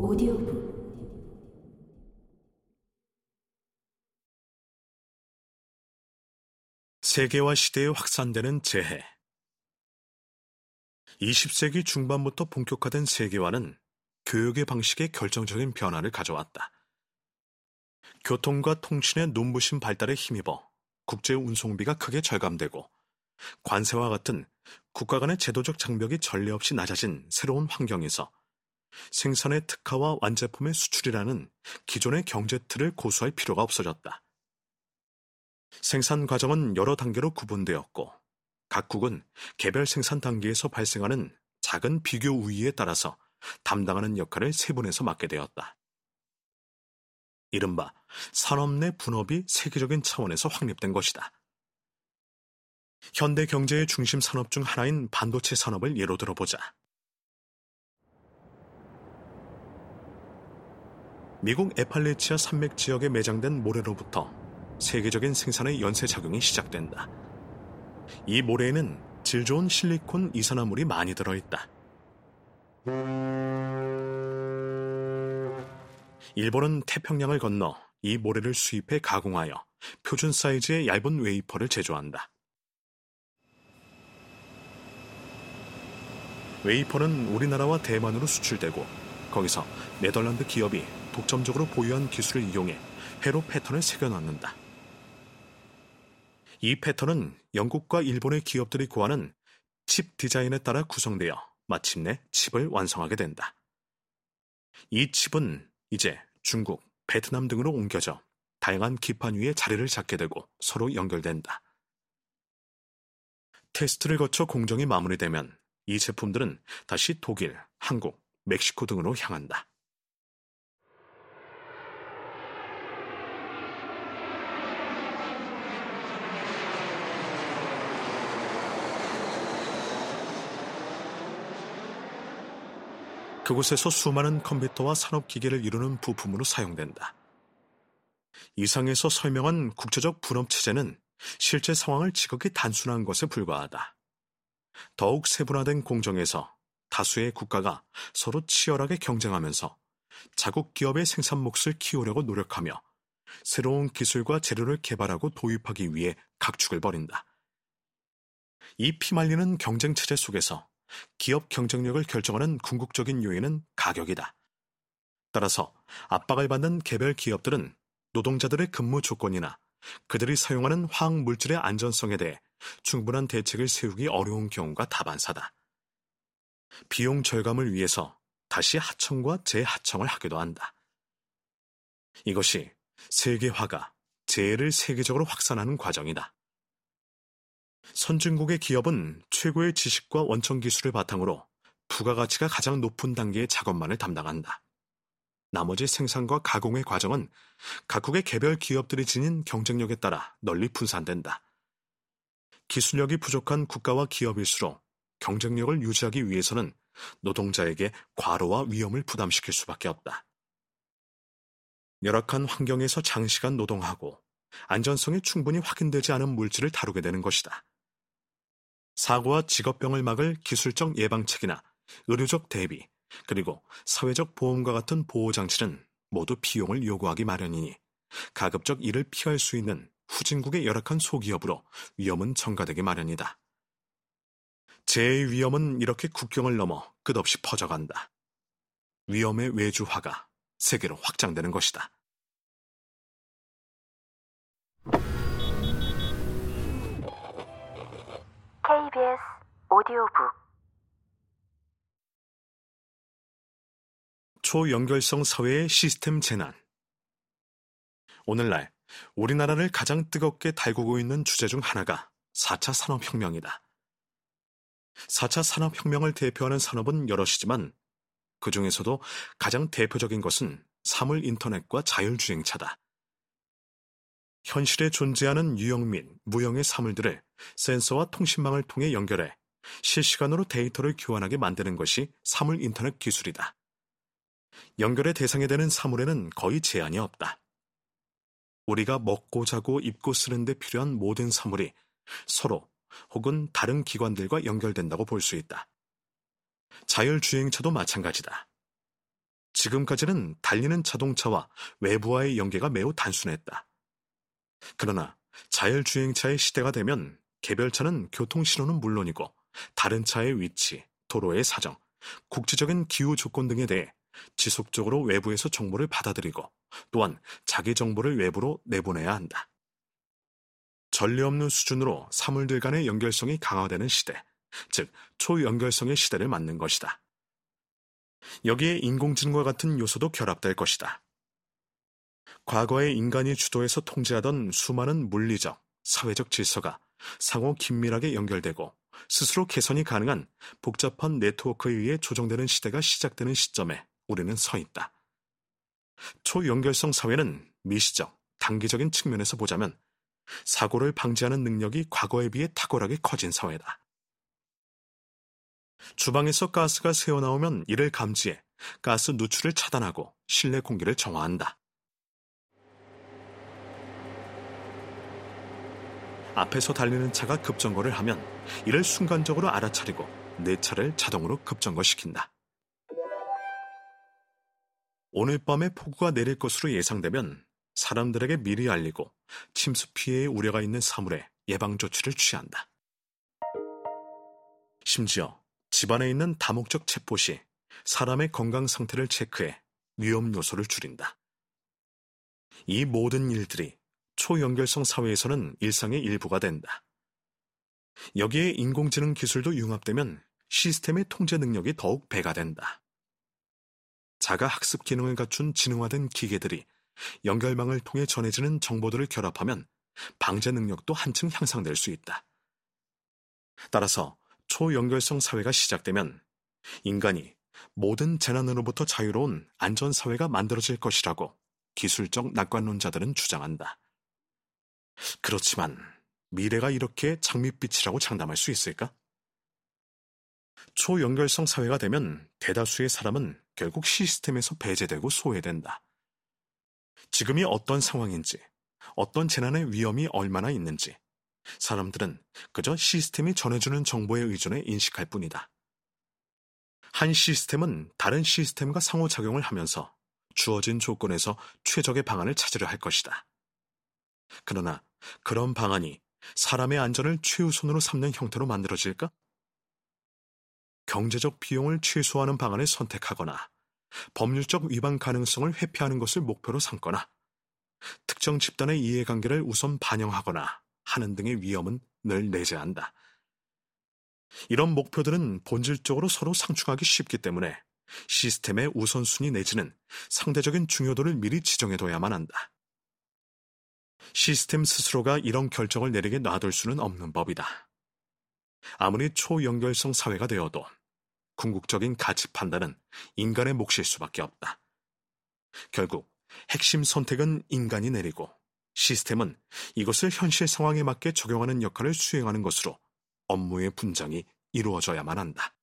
오디오북 세계화 시대에 확산되는 재해 20세기 중반부터 본격화된 세계화는 교육의 방식에 결정적인 변화를 가져왔다. 교통과 통신의 눈부신 발달에 힘입어 국제 운송비가 크게 절감되고 관세와 같은 국가 간의 제도적 장벽이 전례 없이 낮아진 새로운 환경에서 생산의 특화와 완제품의 수출이라는 기존의 경제 틀을 고수할 필요가 없어졌다. 생산 과정은 여러 단계로 구분되었고 각국은 개별 생산 단계에서 발생하는 작은 비교 우위에 따라서 담당하는 역할을 세분해서 맡게 되었다. 이른바 산업 내 분업이 세계적인 차원에서 확립된 것이다. 현대 경제의 중심 산업 중 하나인 반도체 산업을 예로 들어보자. 미국 에팔레치아 산맥 지역에 매장된 모래로부터 세계적인 생산의 연쇄 작용이 시작된다. 이 모래에는 질 좋은 실리콘 이산화물이 많이 들어있다. 일본은 태평양을 건너 이 모래를 수입해 가공하여 표준 사이즈의 얇은 웨이퍼를 제조한다. 웨이퍼는 우리나라와 대만으로 수출되고 거기서 네덜란드 기업이 독점적으로 보유한 기술을 이용해 회로 패턴을 새겨넣는다. 이 패턴은 영국과 일본의 기업들이 구하는 칩 디자인에 따라 구성되어 마침내 칩을 완성하게 된다. 이 칩은 이제 중국, 베트남 등으로 옮겨져 다양한 기판 위에 자리를 잡게 되고 서로 연결된다. 테스트를 거쳐 공정이 마무리되면 이 제품들은 다시 독일, 한국, 멕시코 등으로 향한다. 그곳에서 수많은 컴퓨터와 산업기계를 이루는 부품으로 사용된다. 이상에서 설명한 국제적 분업 체제는 실제 상황을 지극히 단순한 것에 불과하다. 더욱 세분화된 공정에서 다수의 국가가 서로 치열하게 경쟁하면서 자국 기업의 생산 몫을 키우려고 노력하며 새로운 기술과 재료를 개발하고 도입하기 위해 각축을 벌인다. 이 피말리는 경쟁 체제 속에서 기업 경쟁력을 결정하는 궁극적인 요인은 가격이다. 따라서 압박을 받는 개별 기업들은 노동자들의 근무 조건이나 그들이 사용하는 화학 물질의 안전성에 대해 충분한 대책을 세우기 어려운 경우가 다반사다. 비용 절감을 위해서 다시 하청과 재하청을 하기도 한다. 이것이 세계화가 재해를 세계적으로 확산하는 과정이다. 선진국의 기업은 최고의 지식과 원천 기술을 바탕으로 부가가치가 가장 높은 단계의 작업만을 담당한다. 나머지 생산과 가공의 과정은 각국의 개별 기업들이 지닌 경쟁력에 따라 널리 분산된다. 기술력이 부족한 국가와 기업일수록 경쟁력을 유지하기 위해서는 노동자에게 과로와 위험을 부담시킬 수밖에 없다. 열악한 환경에서 장시간 노동하고 안전성이 충분히 확인되지 않은 물질을 다루게 되는 것이다. 사고와 직업병을 막을 기술적 예방책이나 의료적 대비, 그리고 사회적 보험과 같은 보호장치는 모두 비용을 요구하기 마련이니 가급적 이를 피할 수 있는 후진국의 열악한 소기업으로 위험은 전가되기 마련이다. 재해의 위험은 이렇게 국경을 넘어 끝없이 퍼져간다. 위험의 외주화가 세계로 확장되는 것이다. KBS 오디오북 초연결성 사회의 시스템 재난. 오늘날 우리나라를 가장 뜨겁게 달구고 있는 주제 중 하나가 4차 산업혁명이다. 4차 산업혁명을 대표하는 산업은 여럿이지만 그 중에서도 가장 대표적인 것은 사물 인터넷과 자율주행차다. 현실에 존재하는 유형 및 무형의 사물들을 센서와 통신망을 통해 연결해 실시간으로 데이터를 교환하게 만드는 것이 사물 인터넷 기술이다. 연결의 대상이 되는 사물에는 거의 제한이 없다. 우리가 먹고 자고 입고 쓰는데 필요한 모든 사물이 서로 혹은 다른 기관들과 연결된다고 볼 수 있다. 자율주행차도 마찬가지다. 지금까지는 달리는 자동차와 외부와의 연계가 매우 단순했다. 그러나 자율주행차의 시대가 되면 개별차는 교통신호는 물론이고 다른 차의 위치, 도로의 사정, 국지적인 기후 조건 등에 대해 지속적으로 외부에서 정보를 받아들이고 또한 자기 정보를 외부로 내보내야 한다. 전례 없는 수준으로 사물들 간의 연결성이 강화되는 시대, 즉 초연결성의 시대를 맞는 것이다. 여기에 인공지능과 같은 요소도 결합될 것이다. 과거의 인간이 주도해서 통제하던 수많은 물리적, 사회적 질서가 상호 긴밀하게 연결되고 스스로 개선이 가능한 복잡한 네트워크에 의해 조정되는 시대가 시작되는 시점에 우리는 서 있다. 초연결성 사회는 미시적, 단기적인 측면에서 보자면 사고를 방지하는 능력이 과거에 비해 탁월하게 커진 사회다. 주방에서 가스가 새어나오면 이를 감지해 가스 누출을 차단하고 실내 공기를 정화한다. 앞에서 달리는 차가 급정거를 하면 이를 순간적으로 알아차리고 내 차를 자동으로 급정거시킨다. 오늘 밤에 폭우가 내릴 것으로 예상되면 사람들에게 미리 알리고 침수 피해의 우려가 있는 사물에 예방 조치를 취한다. 심지어 집안에 있는 다목적 챗봇이 사람의 건강 상태를 체크해 위험 요소를 줄인다. 이 모든 일들이 초연결성 사회에서는 일상의 일부가 된다. 여기에 인공지능 기술도 융합되면 시스템의 통제 능력이 더욱 배가 된다. 자가 학습 기능을 갖춘 지능화된 기계들이 연결망을 통해 전해지는 정보들을 결합하면 방제 능력도 한층 향상될 수 있다. 따라서 초연결성 사회가 시작되면 인간이 모든 재난으로부터 자유로운 안전사회가 만들어질 것이라고 기술적 낙관론자들은 주장한다. 그렇지만 미래가 이렇게 장밋빛이라고 장담할 수 있을까? 초연결성 사회가 되면 대다수의 사람은 결국 시스템에서 배제되고 소외된다. 지금이 어떤 상황인지, 어떤 재난의 위험이 얼마나 있는지, 사람들은 그저 시스템이 전해주는 정보에 의존해 인식할 뿐이다. 한 시스템은 다른 시스템과 상호작용을 하면서 주어진 조건에서 최적의 방안을 찾으려 할 것이다. 그러나 그런 방안이 사람의 안전을 최우선으로 삼는 형태로 만들어질까? 경제적 비용을 최소화하는 방안을 선택하거나 법률적 위반 가능성을 회피하는 것을 목표로 삼거나 특정 집단의 이해관계를 우선 반영하거나 하는 등의 위험은 늘 내재한다. 이런 목표들은 본질적으로 서로 상충하기 쉽기 때문에 시스템의 우선순위 내지는 상대적인 중요도를 미리 지정해둬야만 한다. 시스템 스스로가 이런 결정을 내리게 놔둘 수는 없는 법이다. 아무리 초연결성 사회가 되어도 궁극적인 가치 판단은 인간의 몫일 수밖에 없다. 결국 핵심 선택은 인간이 내리고 시스템은 이것을 현실 상황에 맞게 적용하는 역할을 수행하는 것으로 업무의 분장이 이루어져야만 한다.